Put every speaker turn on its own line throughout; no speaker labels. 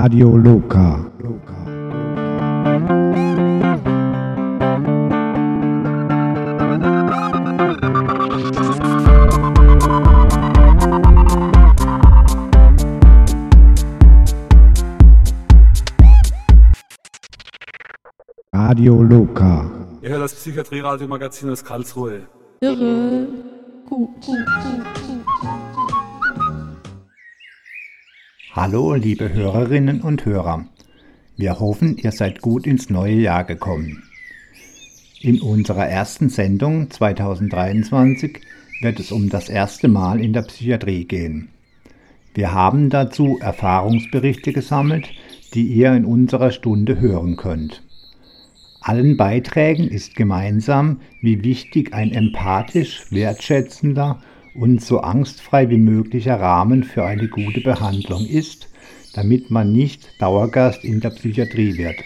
Radio Loka. Radio Loka.
Ihr hört das Psychiatrie-Radio-Magazin aus Karlsruhe.
Irre.
Hallo, liebe Hörerinnen und Hörer. Wir hoffen, ihr seid gut ins neue Jahr gekommen. In unserer ersten Sendung 2023 wird es um das erste Mal in der Psychiatrie gehen. Wir haben dazu Erfahrungsberichte gesammelt, die ihr in unserer Stunde hören könnt. Allen Beiträgen ist gemeinsam, wie wichtig ein empathisch, wertschätzender und so angstfrei wie möglicher Rahmen für eine gute Behandlung ist, damit man nicht Dauergast in der Psychiatrie wird.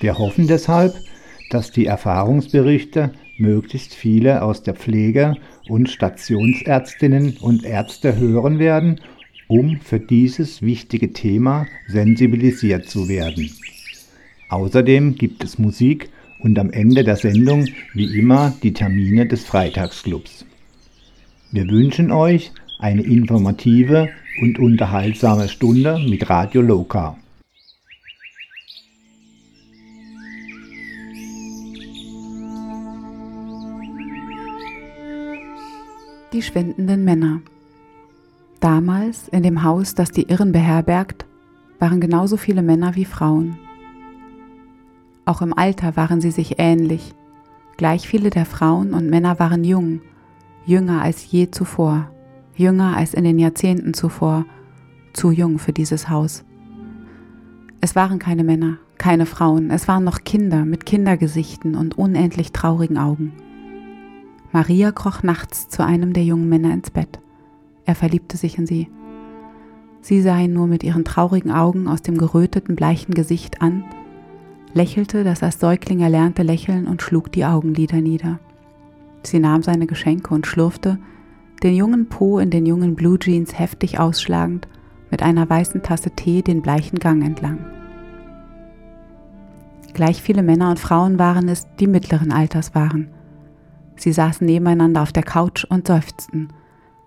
Wir hoffen deshalb, dass die Erfahrungsberichte möglichst viele aus der Pflege und Stationsärztinnen und Ärzte hören werden, um für dieses wichtige Thema sensibilisiert zu werden. Außerdem gibt es Musik und am Ende der Sendung wie immer die Termine des Freitagsclubs. Wir wünschen euch eine informative und unterhaltsame Stunde mit Radio Loka.
Die schwindenden Männer. Damals, in dem Haus, das die Irren beherbergt, waren genauso viele Männer wie Frauen. Auch im Alter waren sie sich ähnlich. Gleich viele der Frauen und Männer waren jung, jünger als je zuvor, jünger als in den Jahrzehnten zuvor, zu jung für dieses Haus. Es waren keine Männer, keine Frauen, es waren noch Kinder mit Kindergesichten und unendlich traurigen Augen. Maria kroch nachts zu einem der jungen Männer ins Bett. Er verliebte sich in sie. Sie sah ihn nur mit ihren traurigen Augen aus dem geröteten, bleichen Gesicht an lächelte das als Säugling erlernte Lächeln und schlug die Augenlider nieder. Sie nahm seine Geschenke und schlurfte, den jungen Po in den jungen Blue Jeans heftig ausschlagend, mit einer weißen Tasse Tee den bleichen Gang entlang. Gleich viele Männer und Frauen waren es, die mittleren Alters waren. Sie saßen nebeneinander auf der Couch und seufzten.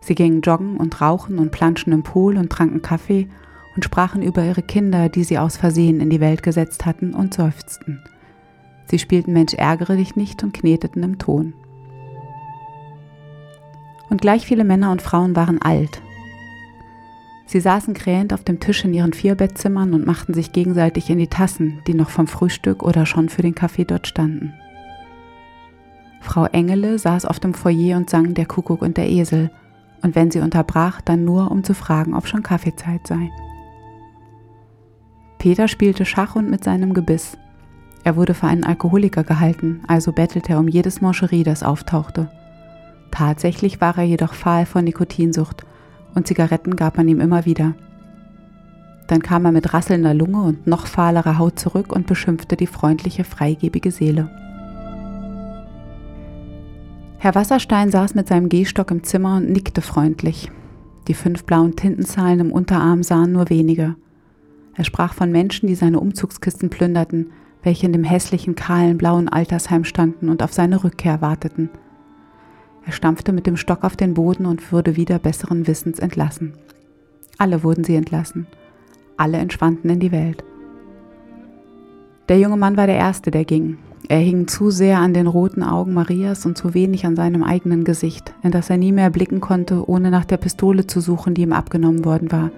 Sie gingen joggen und rauchen und planschen im Pool und tranken Kaffee und sprachen über ihre Kinder, die sie aus Versehen in die Welt gesetzt hatten, und seufzten. Sie spielten Mensch ärgere dich nicht und kneteten im Ton. Und gleich viele Männer und Frauen waren alt. Sie saßen krähend auf dem Tisch in ihren Vierbettzimmern und machten sich gegenseitig in die Tassen, die noch vom Frühstück oder schon für den Kaffee dort standen. Frau Engele saß auf dem Foyer und sang Der Kuckuck und der Esel, und wenn sie unterbrach, dann nur, um zu fragen, ob schon Kaffeezeit sei. Peter spielte Schach und mit seinem Gebiss. Er wurde für einen Alkoholiker gehalten, also bettelte er um jedes Mancherie, das auftauchte. Tatsächlich war er jedoch fahl von Nikotinsucht und Zigaretten gab man ihm immer wieder. Dann kam er mit rasselnder Lunge und noch fahlerer Haut zurück und beschimpfte die freundliche, freigebige Seele. Herr Wasserstein saß mit seinem Gehstock im Zimmer und nickte freundlich. Die fünf blauen Tintenzahlen im Unterarm sahen nur wenige. Er sprach von Menschen, die seine Umzugskisten plünderten, welche in dem hässlichen, kahlen, blauen Altersheim standen und auf seine Rückkehr warteten. Er stampfte mit dem Stock auf den Boden und wurde wieder besseren Wissens entlassen. Alle wurden sie entlassen. Alle entschwanden in die Welt. Der junge Mann war der Erste, der ging. Er hing zu sehr an den roten Augen Marias und zu wenig an seinem eigenen Gesicht, in das er nie mehr blicken konnte, ohne nach der Pistole zu suchen, die ihm abgenommen worden war.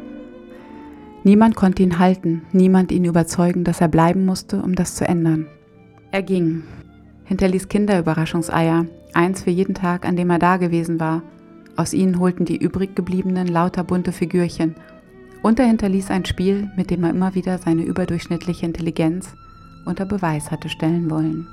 Niemand konnte ihn halten, niemand ihn überzeugen, dass er bleiben musste, um das zu ändern. Er ging, hinterließ Kinderüberraschungseier, eins für jeden Tag, an dem er da gewesen war. Aus ihnen holten die übrig gebliebenen lauter bunte Figürchen. Und er hinterließ ein Spiel, mit dem er immer wieder seine überdurchschnittliche Intelligenz unter Beweis hatte stellen wollen.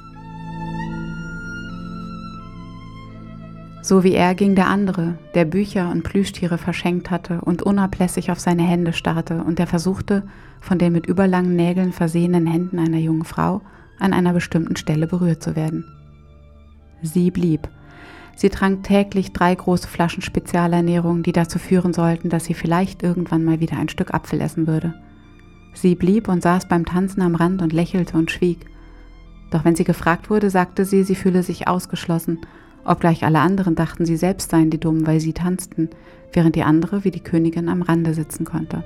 So wie er ging der andere, der Bücher und Plüschtiere verschenkt hatte und unablässig auf seine Hände starrte und der versuchte, von den mit überlangen Nägeln versehenen Händen einer jungen Frau an einer bestimmten Stelle berührt zu werden. Sie blieb. Sie trank täglich drei große Flaschen Spezialernährung, die dazu führen sollten, dass sie vielleicht irgendwann mal wieder ein Stück Apfel essen würde. Sie blieb und saß beim Tanzen am Rand und lächelte und schwieg. Doch wenn sie gefragt wurde, sagte sie, sie fühle sich ausgeschlossen, obgleich alle anderen dachten, sie selbst seien die Dummen, weil sie tanzten, während die andere wie die Königin am Rande sitzen konnte.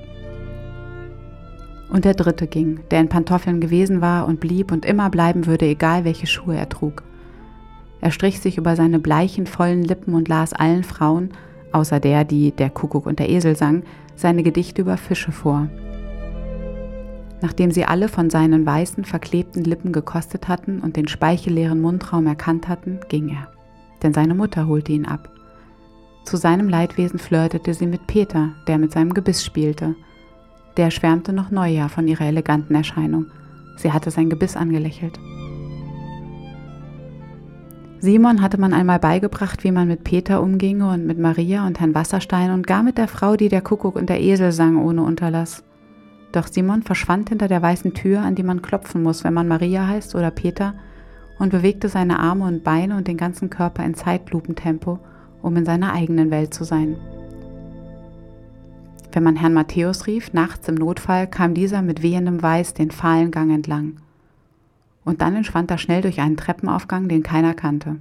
Und der dritte ging, der in Pantoffeln gewesen war und blieb und immer bleiben würde, egal welche Schuhe er trug. Er strich sich über seine bleichen, vollen Lippen und las allen Frauen, außer der, die der Kuckuck und der Esel sang, seine Gedichte über Fische vor. Nachdem sie alle von seinen weißen, verklebten Lippen gekostet hatten und den speichelleeren Mundraum erkannt hatten, ging er, denn seine Mutter holte ihn ab. Zu seinem Leidwesen flirtete sie mit Peter, der mit seinem Gebiss spielte. Der schwärmte noch Neujahr von ihrer eleganten Erscheinung. Sie hatte sein Gebiss angelächelt. Simon hatte man einmal beigebracht, wie man mit Peter umginge und mit Maria und Herrn Wasserstein und gar mit der Frau, die der Kuckuck und der Esel sang, ohne Unterlass. Doch Simon verschwand hinter der weißen Tür, an die man klopfen muss, wenn man Maria heißt oder Peter, und bewegte seine Arme und Beine und den ganzen Körper in Zeitlupentempo, um in seiner eigenen Welt zu sein. Wenn man Herrn Matthäus rief, nachts im Notfall, kam dieser mit wehendem Weiß den fahlen Gang entlang und dann entschwand er schnell durch einen Treppenaufgang, den keiner kannte.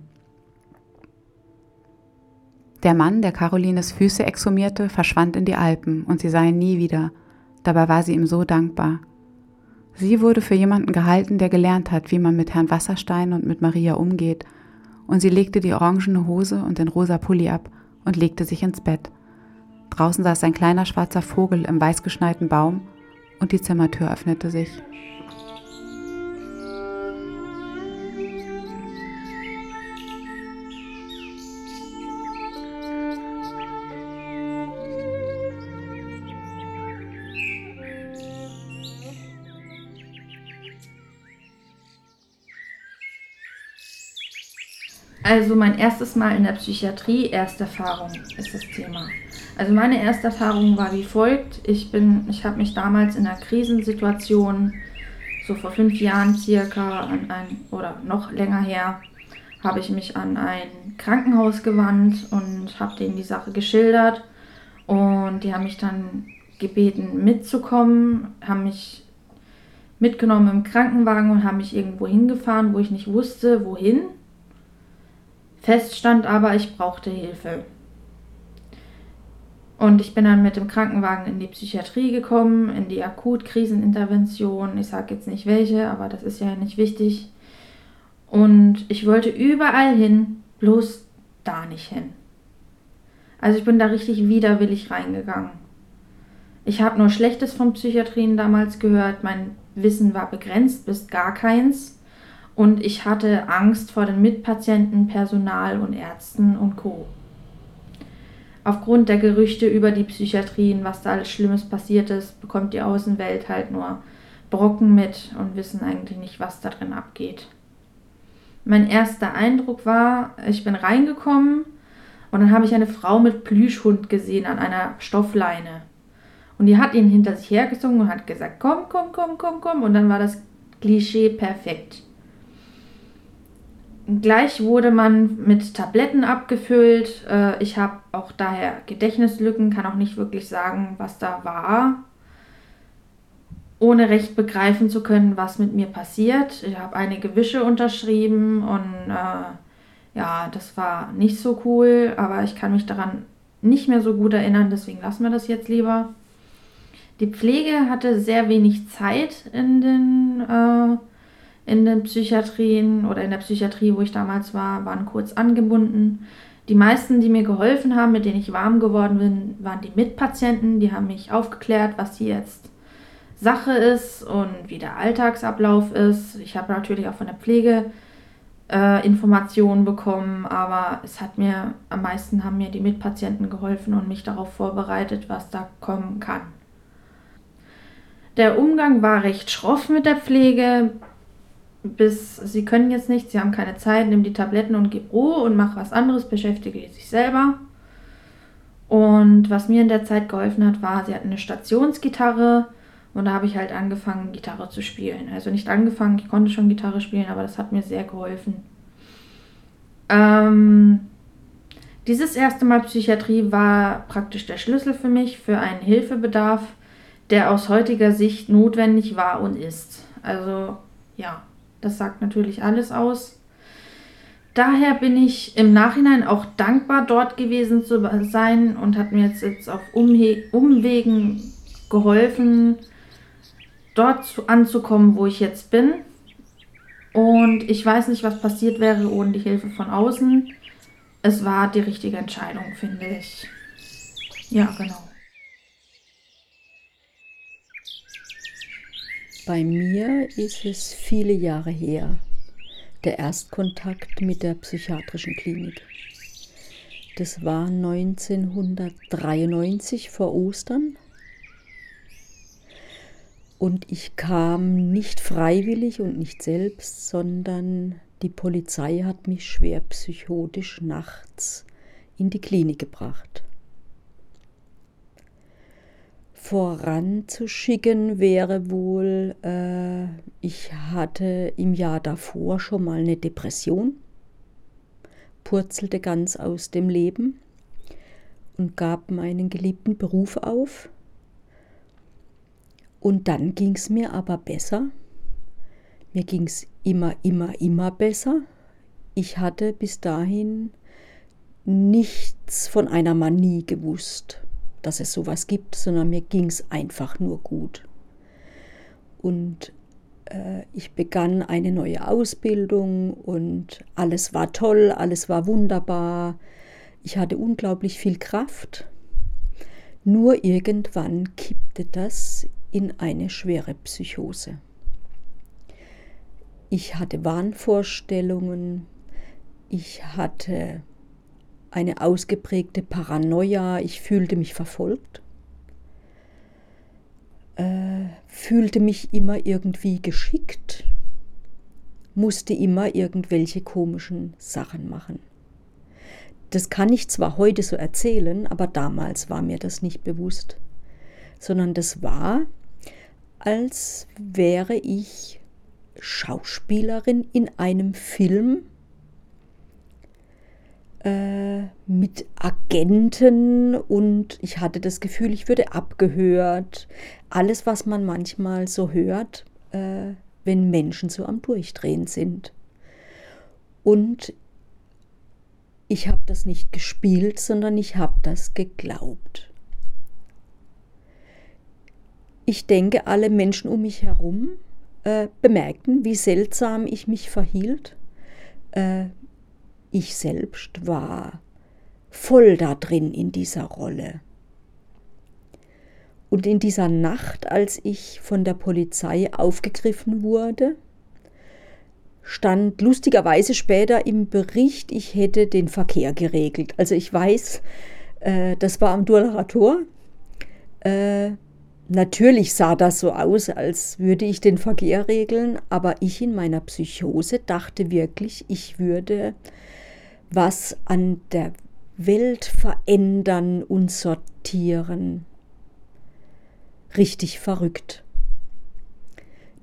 Der Mann, der Carolines Füße exhumierte, verschwand in die Alpen und sie sah ihn nie wieder. Dabei war sie ihm so dankbar. Sie wurde für jemanden gehalten, der gelernt hat, wie man mit Herrn Wasserstein und mit Maria umgeht, und sie legte die orangene Hose und den rosa Pulli ab und legte sich ins Bett. Draußen saß ein kleiner schwarzer Vogel im weißgeschneiten Baum und die Zimmertür öffnete sich.
Also mein erstes Mal in der Psychiatrie, Ersterfahrung ist das Thema. Also meine erste Erfahrung war wie folgt. Ich bin, ich habe mich damals in einer Krisensituation, so vor fünf Jahren circa, an ein, oder noch länger her, habe ich mich an ein Krankenhaus gewandt und habe denen die Sache geschildert. Und die haben mich dann gebeten mitzukommen, haben mich mitgenommen im Krankenwagen und haben mich irgendwo hingefahren, wo ich nicht wusste, wohin. Fest stand aber, ich brauchte Hilfe. Und ich bin dann mit dem Krankenwagen in die Psychiatrie gekommen, in die Akutkrisenintervention. Ich sage jetzt nicht welche, aber das ist ja nicht wichtig. Und ich wollte überall hin, bloß da nicht hin. Also ich bin da richtig widerwillig reingegangen. Ich habe nur Schlechtes von Psychiatrien damals gehört. Mein Wissen war begrenzt bis gar keins und ich hatte Angst vor den Mitpatienten, Personal und Ärzten und Co. Aufgrund der Gerüchte über die Psychiatrien, was da alles Schlimmes passiert ist, bekommt die Außenwelt halt nur Brocken mit und wissen eigentlich nicht, was da drin abgeht. Mein erster Eindruck war, ich bin reingekommen und dann habe ich eine Frau mit Plüschhund gesehen an einer Stoffleine. Und die hat ihn hinter sich hergesungen und hat gesagt, komm, komm, komm, komm, komm. Und dann war das Klischee perfekt. Gleich wurde man mit Tabletten abgefüllt. Äh, ich habe auch daher Gedächtnislücken, kann auch nicht wirklich sagen, was da war, ohne recht begreifen zu können, was mit mir passiert. Ich habe einige Wische unterschrieben und äh, ja, das war nicht so cool, aber ich kann mich daran nicht mehr so gut erinnern, deswegen lassen wir das jetzt lieber. Die Pflege hatte sehr wenig Zeit in den äh, in den Psychiatrien oder in der Psychiatrie, wo ich damals war, waren kurz angebunden. Die meisten, die mir geholfen haben, mit denen ich warm geworden bin, waren die Mitpatienten. Die haben mich aufgeklärt, was hier jetzt Sache ist und wie der Alltagsablauf ist. Ich habe natürlich auch von der Pflege äh, Informationen bekommen, aber es hat mir am meisten haben mir die Mitpatienten geholfen und mich darauf vorbereitet, was da kommen kann. Der Umgang war recht schroff mit der Pflege bis sie können jetzt nicht, sie haben keine Zeit, nimm die Tabletten und gib Ruhe und mach was anderes, beschäftige sich selber. Und was mir in der Zeit geholfen hat, war, sie hatten eine Stationsgitarre und da habe ich halt angefangen, Gitarre zu spielen. Also nicht angefangen, ich konnte schon Gitarre spielen, aber das hat mir sehr geholfen. Ähm, dieses erste Mal Psychiatrie war praktisch der Schlüssel für mich, für einen Hilfebedarf, der aus heutiger Sicht notwendig war und ist. Also ja, das sagt natürlich alles aus. Daher bin ich im Nachhinein auch dankbar, dort gewesen zu sein und hat mir jetzt, jetzt auf Umhe Umwegen geholfen, dort zu, anzukommen, wo ich jetzt bin. Und ich weiß nicht, was passiert wäre ohne die Hilfe von außen. Es war die richtige Entscheidung, finde ich. Ja, genau.
Bei mir ist es viele Jahre her, der Erstkontakt mit der psychiatrischen Klinik. Das war 1993 vor Ostern. Und ich kam nicht freiwillig und nicht selbst, sondern die Polizei hat mich schwer psychotisch nachts in die Klinik gebracht. Voranzuschicken wäre wohl, äh, ich hatte im Jahr davor schon mal eine Depression, purzelte ganz aus dem Leben und gab meinen geliebten Beruf auf. Und dann ging es mir aber besser. Mir ging es immer, immer, immer besser. Ich hatte bis dahin nichts von einer Manie gewusst dass es sowas gibt, sondern mir ging es einfach nur gut. Und äh, ich begann eine neue Ausbildung und alles war toll, alles war wunderbar. Ich hatte unglaublich viel Kraft. Nur irgendwann kippte das in eine schwere Psychose. Ich hatte Wahnvorstellungen, ich hatte eine ausgeprägte Paranoia, ich fühlte mich verfolgt, äh, fühlte mich immer irgendwie geschickt, musste immer irgendwelche komischen Sachen machen. Das kann ich zwar heute so erzählen, aber damals war mir das nicht bewusst, sondern das war, als wäre ich Schauspielerin in einem Film, äh, mit Agenten und ich hatte das Gefühl, ich würde abgehört. Alles, was man manchmal so hört, äh, wenn Menschen so am Durchdrehen sind. Und ich habe das nicht gespielt, sondern ich habe das geglaubt. Ich denke, alle Menschen um mich herum äh, bemerkten, wie seltsam ich mich verhielt. Äh, ich selbst war voll da drin in dieser Rolle. Und in dieser Nacht, als ich von der Polizei aufgegriffen wurde, stand lustigerweise später im Bericht, ich hätte den Verkehr geregelt. Also ich weiß, äh, das war am Durlacher Tor. Äh, natürlich sah das so aus, als würde ich den Verkehr regeln, aber ich in meiner Psychose dachte wirklich, ich würde was an der Welt verändern und sortieren. Richtig verrückt.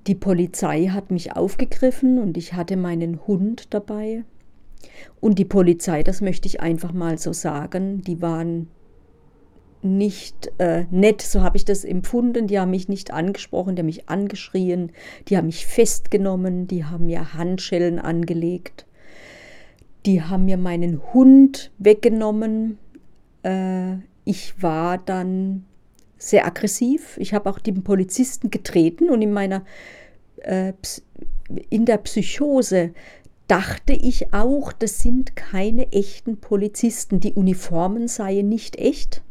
Die Polizei hat mich aufgegriffen und ich hatte meinen Hund dabei. Und die Polizei, das möchte ich einfach mal so sagen, die waren nicht äh, nett, so habe ich das empfunden. Die haben mich nicht angesprochen, die haben mich angeschrien, die haben mich festgenommen, die haben mir Handschellen angelegt die haben mir meinen Hund weggenommen. Äh, ich war dann sehr aggressiv. Ich habe auch den Polizisten getreten und in meiner äh, in der Psychose dachte ich auch, das sind keine echten Polizisten. Die Uniformen seien nicht echt.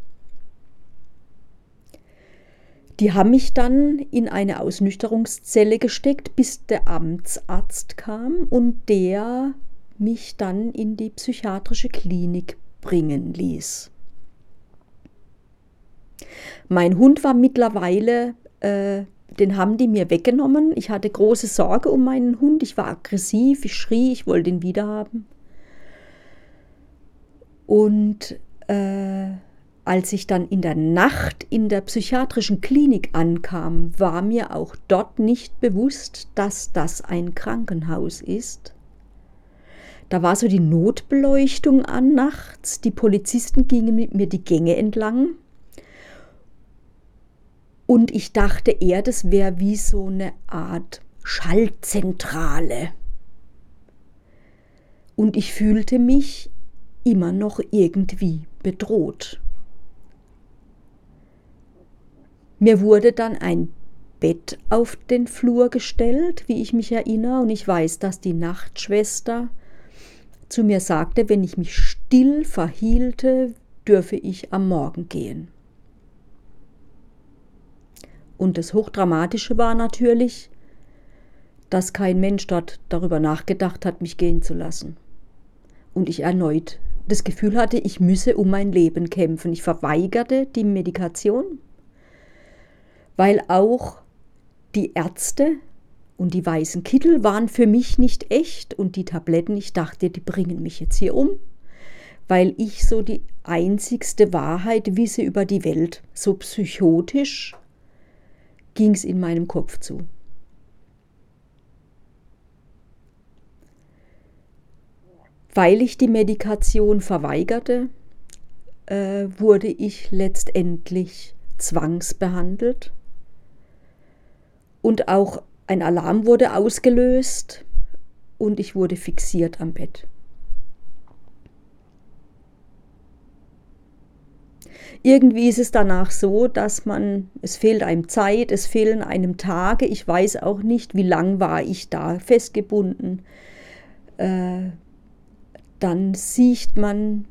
Die haben mich dann in eine Ausnüchterungszelle gesteckt, bis der Amtsarzt kam und der mich dann in die psychiatrische Klinik bringen ließ. Mein Hund war mittlerweile, äh, den haben die mir weggenommen. Ich hatte große Sorge um meinen Hund. Ich war aggressiv, ich schrie, ich wollte ihn wiederhaben. Und äh, als ich dann in der Nacht in der psychiatrischen Klinik ankam, war mir auch dort nicht bewusst, dass das ein Krankenhaus ist, da war so die Notbeleuchtung an nachts., die Polizisten gingen mit mir die Gänge entlang. Und ich dachte eher, das wäre wie so eine Art Schaltzentrale. Und ich fühlte mich immer noch irgendwie bedroht. Mir wurde dann ein Bett auf den Flur gestellt, wie ich mich erinnere, und ich weiß, dass die Nachtschwester zu mir sagte, wenn ich mich still verhielte, dürfe ich am Morgen gehen. Und das Hochdramatische war natürlich, dass kein Mensch dort darüber nachgedacht hat, mich gehen zu lassen. Und ich erneut das Gefühl hatte, ich müsse um mein Leben kämpfen. Ich verweigerte die Medikation, weil auch die Ärzte und die weißen Kittel waren für mich nicht echt und die Tabletten, ich dachte, die bringen mich jetzt hier um, weil ich so die einzigste Wahrheit wisse über die Welt. So psychotisch ging es in meinem Kopf zu. Weil ich die Medikation verweigerte, äh, wurde ich letztendlich zwangsbehandelt und auch ein Alarm wurde ausgelöst und ich wurde fixiert am Bett. Irgendwie ist es danach so, dass man, es fehlt einem Zeit, es fehlen einem Tage. Ich weiß auch nicht, wie lang war ich da festgebunden. Äh, dann sieht man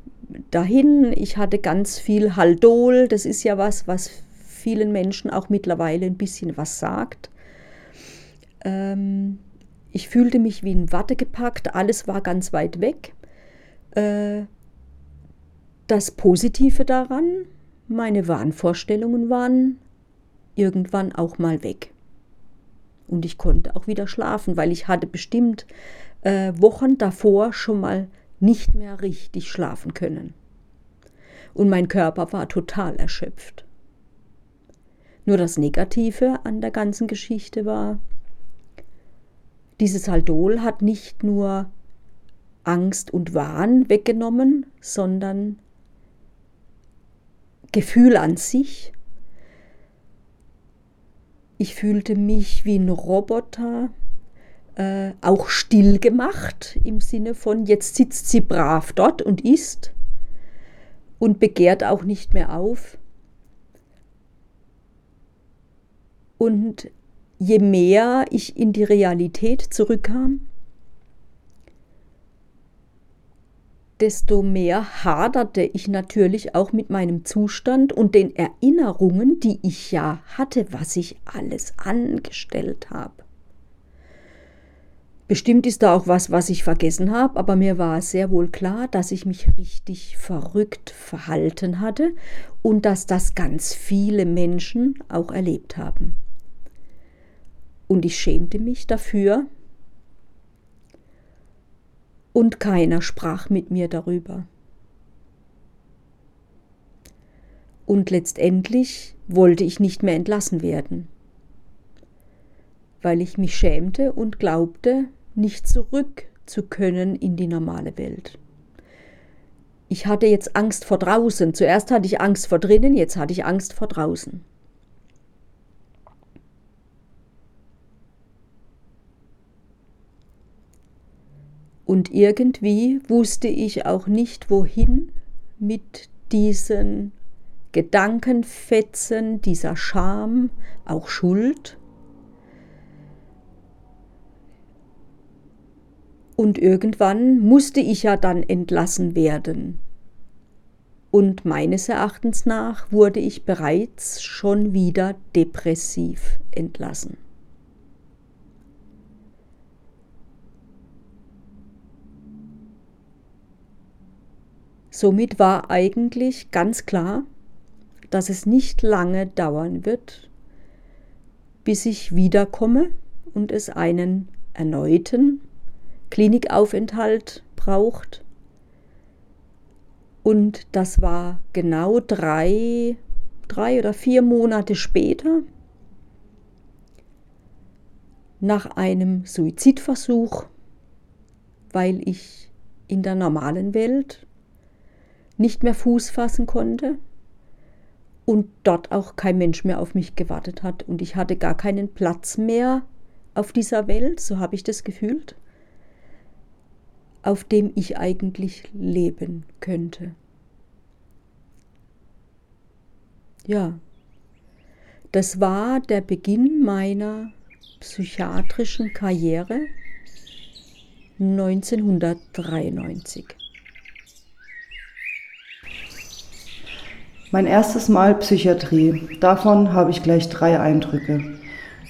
dahin. Ich hatte ganz viel Haldol. Das ist ja was, was vielen Menschen auch mittlerweile ein bisschen was sagt. Ähm, ich fühlte mich wie in Watte gepackt, alles war ganz weit weg. Äh, das Positive daran, meine Wahnvorstellungen waren irgendwann auch mal weg. Und ich konnte auch wieder schlafen, weil ich hatte bestimmt äh, Wochen davor schon mal nicht mehr richtig schlafen können. Und mein Körper war total erschöpft. Nur das Negative an der ganzen Geschichte war, dieses Haldol hat nicht nur Angst und Wahn weggenommen, sondern Gefühl an sich. Ich fühlte mich wie ein Roboter, äh, auch still gemacht im Sinne von, jetzt sitzt sie brav dort und isst und begehrt auch nicht mehr auf. Und je mehr ich in die Realität zurückkam, desto mehr haderte ich natürlich auch mit meinem Zustand und den Erinnerungen, die ich ja hatte, was ich alles angestellt habe. Bestimmt ist da auch was, was ich vergessen habe, aber mir war sehr wohl klar, dass ich mich richtig verrückt verhalten hatte und dass das ganz viele Menschen auch erlebt haben und ich schämte mich dafür und keiner sprach mit mir darüber. Und letztendlich wollte ich nicht mehr entlassen werden, weil ich mich schämte und glaubte, nicht zurück zu können in die normale Welt. Ich hatte jetzt Angst vor draußen. Zuerst hatte ich Angst vor drinnen, jetzt hatte ich Angst vor draußen. Und irgendwie wusste ich auch nicht, wohin mit diesen Gedankenfetzen, dieser Scham, auch Schuld. Und irgendwann musste ich ja dann entlassen werden. Und meines Erachtens nach wurde ich bereits schon wieder depressiv entlassen. Somit war eigentlich ganz klar, dass es nicht lange dauern wird, bis ich wiederkomme und es einen erneuten Klinikaufenthalt braucht. Und das war genau drei, drei oder vier Monate später, nach einem Suizidversuch, weil ich in der normalen Welt nicht mehr Fuß fassen konnte und dort auch kein Mensch mehr auf mich gewartet hat und ich hatte gar keinen Platz mehr auf dieser Welt, so habe ich das gefühlt, auf dem ich eigentlich leben könnte. Ja, das war der Beginn meiner psychiatrischen Karriere 1993.
Mein erstes Mal Psychiatrie. Davon habe ich gleich drei Eindrücke.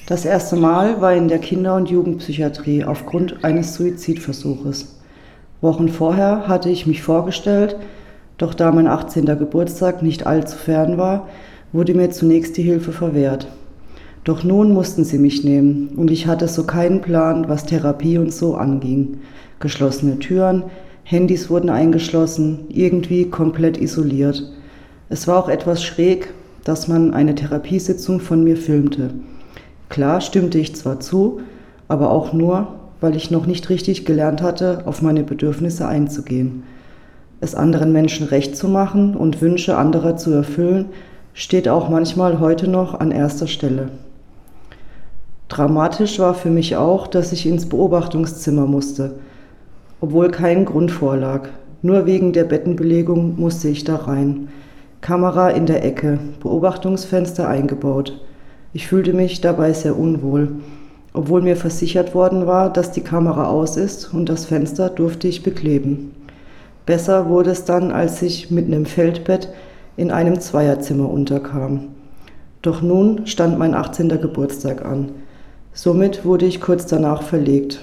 Das erste Mal war in der Kinder- und Jugendpsychiatrie aufgrund eines Suizidversuches. Wochen vorher hatte ich mich vorgestellt, doch da mein 18. Geburtstag nicht allzu fern war, wurde mir zunächst die Hilfe verwehrt. Doch nun mussten sie mich nehmen und ich hatte so keinen Plan, was Therapie und so anging. Geschlossene Türen, Handys wurden eingeschlossen, irgendwie komplett isoliert. Es war auch etwas schräg, dass man eine Therapiesitzung von mir filmte. Klar stimmte ich zwar zu, aber auch nur, weil ich noch nicht richtig gelernt hatte, auf meine Bedürfnisse einzugehen. Es anderen Menschen recht zu machen und Wünsche anderer zu erfüllen, steht auch manchmal heute noch an erster Stelle. Dramatisch war für mich auch, dass ich ins Beobachtungszimmer musste, obwohl kein Grund vorlag. Nur wegen der Bettenbelegung musste ich da rein. Kamera in der Ecke, Beobachtungsfenster eingebaut. Ich fühlte mich dabei sehr unwohl, obwohl mir versichert worden war, dass die Kamera aus ist und das Fenster durfte ich bekleben. Besser wurde es dann, als ich mitten im Feldbett in einem Zweierzimmer unterkam. Doch nun stand mein 18. Geburtstag an. Somit wurde ich kurz danach verlegt.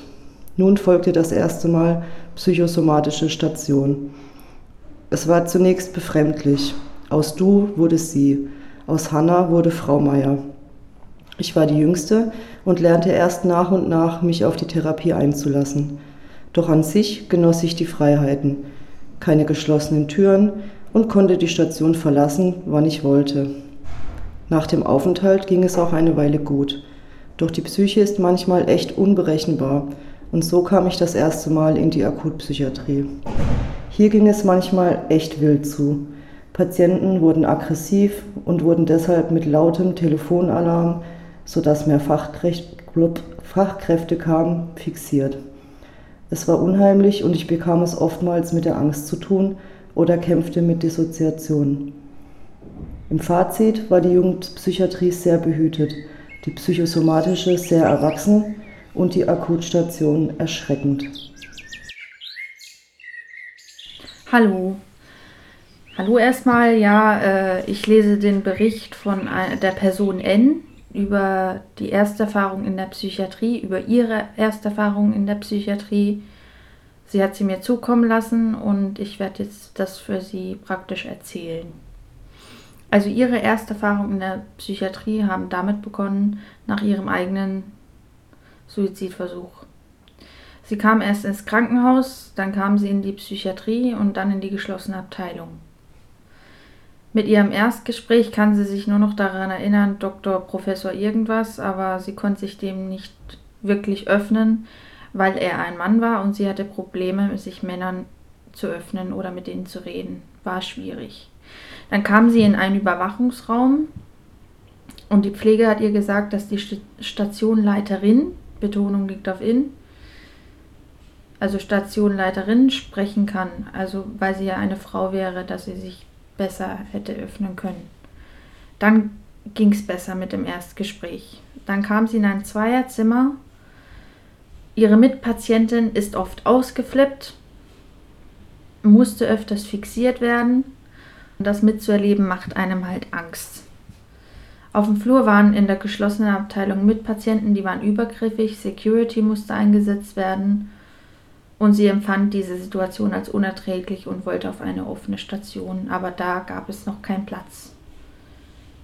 Nun folgte das erste Mal psychosomatische Station. Es war zunächst befremdlich. Aus Du wurde sie, aus Hanna wurde Frau Meier. Ich war die Jüngste und lernte erst nach und nach, mich auf die Therapie einzulassen. Doch an sich genoss ich die Freiheiten. Keine geschlossenen Türen, und konnte die Station verlassen, wann ich wollte. Nach dem Aufenthalt ging es auch eine Weile gut. Doch die Psyche ist manchmal echt unberechenbar und so kam ich das erste Mal in die Akutpsychiatrie. Hier ging es manchmal echt wild zu. Patienten wurden aggressiv und wurden deshalb mit lautem Telefonalarm, sodass mehr Fachkräfte kamen, fixiert. Es war unheimlich und ich bekam es oftmals mit der Angst zu tun, oder kämpfte mit Dissoziation. Im Fazit war die Jugendpsychiatrie sehr behütet, die psychosomatische sehr erwachsen und die Akutstation erschreckend.
Hallo. Hallo erstmal, ja, äh, ich lese den Bericht von der Person N über die Ersterfahrung in der Psychiatrie, über ihre Ersterfahrung in der Psychiatrie Sie hat sie mir zukommen lassen und ich werde jetzt das für sie praktisch erzählen. Also ihre erste Erfahrung in der Psychiatrie haben damit begonnen, nach ihrem eigenen Suizidversuch. Sie kam erst ins Krankenhaus, dann kam sie in die Psychiatrie und dann in die geschlossene Abteilung. Mit ihrem Erstgespräch kann sie sich nur noch daran erinnern, Doktor, Professor irgendwas, aber sie konnte sich dem nicht wirklich öffnen, weil er ein Mann war und sie hatte Probleme, sich Männern zu öffnen oder mit denen zu reden. War schwierig. Dann kam sie in einen Überwachungsraum und die Pflege hat ihr gesagt, dass die Stationleiterin, Betonung liegt auf in, also Stationleiterin sprechen kann, also weil sie ja eine Frau wäre, dass sie sich besser hätte öffnen können. Dann ging es besser mit dem Erstgespräch. Dann kam sie in ein Zweierzimmer Ihre Mitpatientin ist oft ausgeflippt, musste öfters fixiert werden. Und das mitzuerleben macht einem halt Angst. Auf dem Flur waren in der geschlossenen Abteilung Mitpatienten, die waren übergriffig, Security musste eingesetzt werden und sie empfand diese Situation als unerträglich und wollte auf eine offene Station, aber da gab es noch keinen Platz.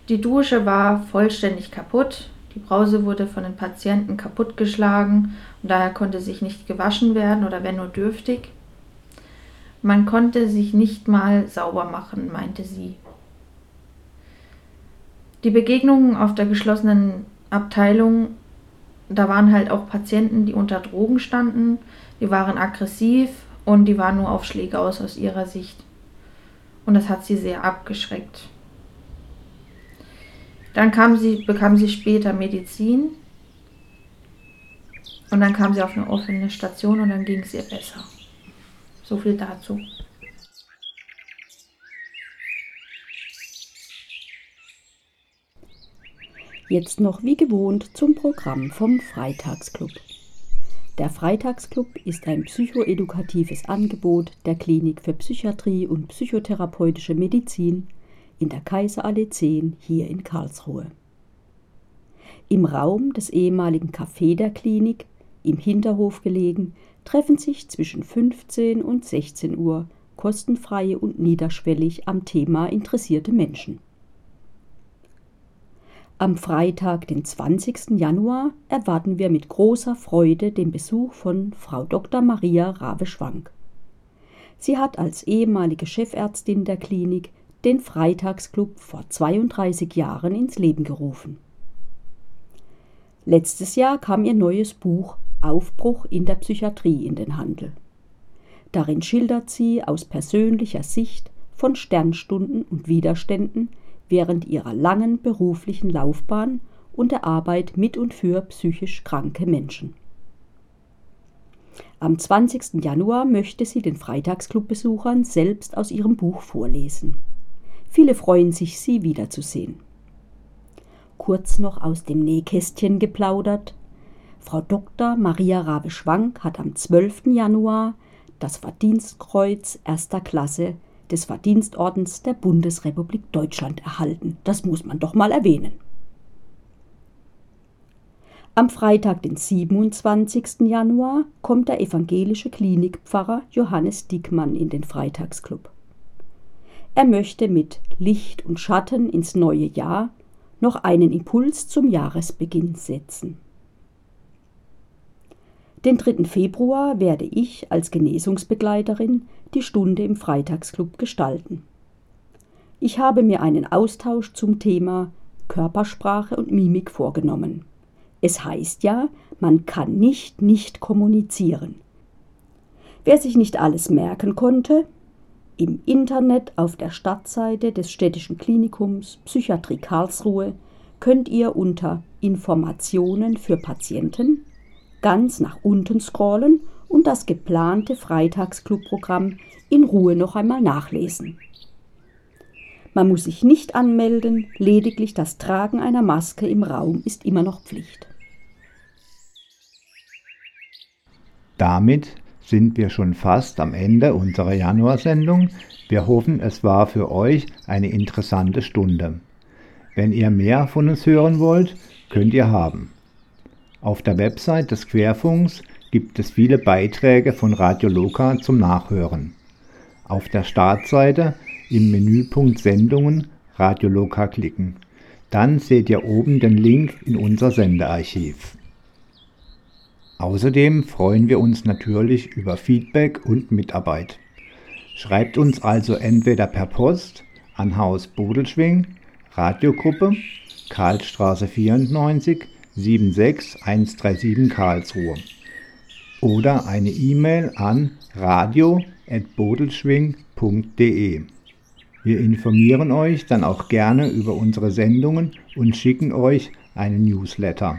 Die Dusche war vollständig kaputt, die Brause wurde von den Patienten kaputtgeschlagen und daher konnte sich nicht gewaschen werden oder wenn nur dürftig. Man konnte sich nicht mal sauber machen, meinte sie. Die Begegnungen auf der geschlossenen Abteilung, da waren halt auch Patienten, die unter Drogen standen, die waren aggressiv und die waren nur auf Schläge aus aus ihrer Sicht. Und das hat sie sehr abgeschreckt. Dann kam sie, bekam sie später Medizin. Und dann kam sie auf eine offene Station und dann ging es ihr besser. So viel dazu.
Jetzt noch wie gewohnt zum Programm vom Freitagsclub. Der Freitagsclub ist ein psychoedukatives Angebot der Klinik für Psychiatrie und psychotherapeutische Medizin in der Kaiserallee 10 hier in Karlsruhe. Im Raum des ehemaligen Café der Klinik, im Hinterhof gelegen, treffen sich zwischen 15 und 16 Uhr kostenfreie und niederschwellig am Thema interessierte Menschen. Am Freitag, den 20. Januar, erwarten wir mit großer Freude den Besuch von Frau Dr. Maria Rabe-Schwank. Sie hat als ehemalige Chefärztin der Klinik den Freitagsclub vor 32 Jahren ins Leben gerufen. Letztes Jahr kam ihr neues Buch Aufbruch in der Psychiatrie in den Handel. Darin schildert sie aus persönlicher Sicht von Sternstunden und Widerständen während ihrer langen beruflichen Laufbahn und der Arbeit mit und für psychisch kranke Menschen. Am 20. Januar möchte sie den Freitagsclub-Besuchern selbst aus ihrem Buch vorlesen. Viele freuen sich, sie wiederzusehen. Kurz noch aus dem Nähkästchen geplaudert. Frau Dr. Maria Rabe-Schwank hat am 12. Januar das Verdienstkreuz erster Klasse des Verdienstordens der Bundesrepublik Deutschland erhalten. Das muss man doch mal erwähnen. Am Freitag, den 27. Januar, kommt der evangelische Klinikpfarrer Johannes Dickmann in den Freitagsclub. Er möchte mit Licht und Schatten ins neue Jahr noch einen Impuls zum Jahresbeginn setzen. Den 3. Februar werde ich als Genesungsbegleiterin die Stunde im Freitagsclub gestalten. Ich habe mir einen Austausch zum Thema Körpersprache und Mimik vorgenommen. Es heißt ja, man kann nicht nicht kommunizieren. Wer sich nicht alles merken konnte, im Internet auf der Stadtseite des Städtischen Klinikums Psychiatrie Karlsruhe könnt ihr unter Informationen für Patienten ganz nach unten scrollen und das geplante Freitagsclubprogramm in Ruhe noch einmal nachlesen. Man muss sich nicht anmelden, lediglich das Tragen einer Maske im Raum ist immer noch Pflicht.
Damit sind wir schon fast am Ende unserer Januarsendung. Wir hoffen, es war für euch eine interessante Stunde. Wenn ihr mehr von uns hören wollt, könnt ihr haben. Auf der Website des Querfunks gibt es viele Beiträge von Radio Loka zum Nachhören. Auf der Startseite im Menüpunkt Sendungen Radio Loka klicken. Dann seht ihr oben den Link in unser Sendearchiv. Außerdem freuen wir uns natürlich über Feedback und Mitarbeit. Schreibt uns also entweder per Post an Haus Bodelschwing, Radiogruppe, Karlstraße 94 76137 Karlsruhe oder eine E-Mail an radio.bodelschwing.de. Wir informieren euch dann auch gerne über unsere Sendungen und schicken euch einen Newsletter.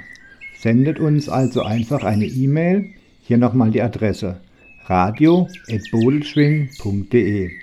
Sendet uns also einfach eine E-Mail. Hier nochmal die Adresse radio.bodelschwing.de.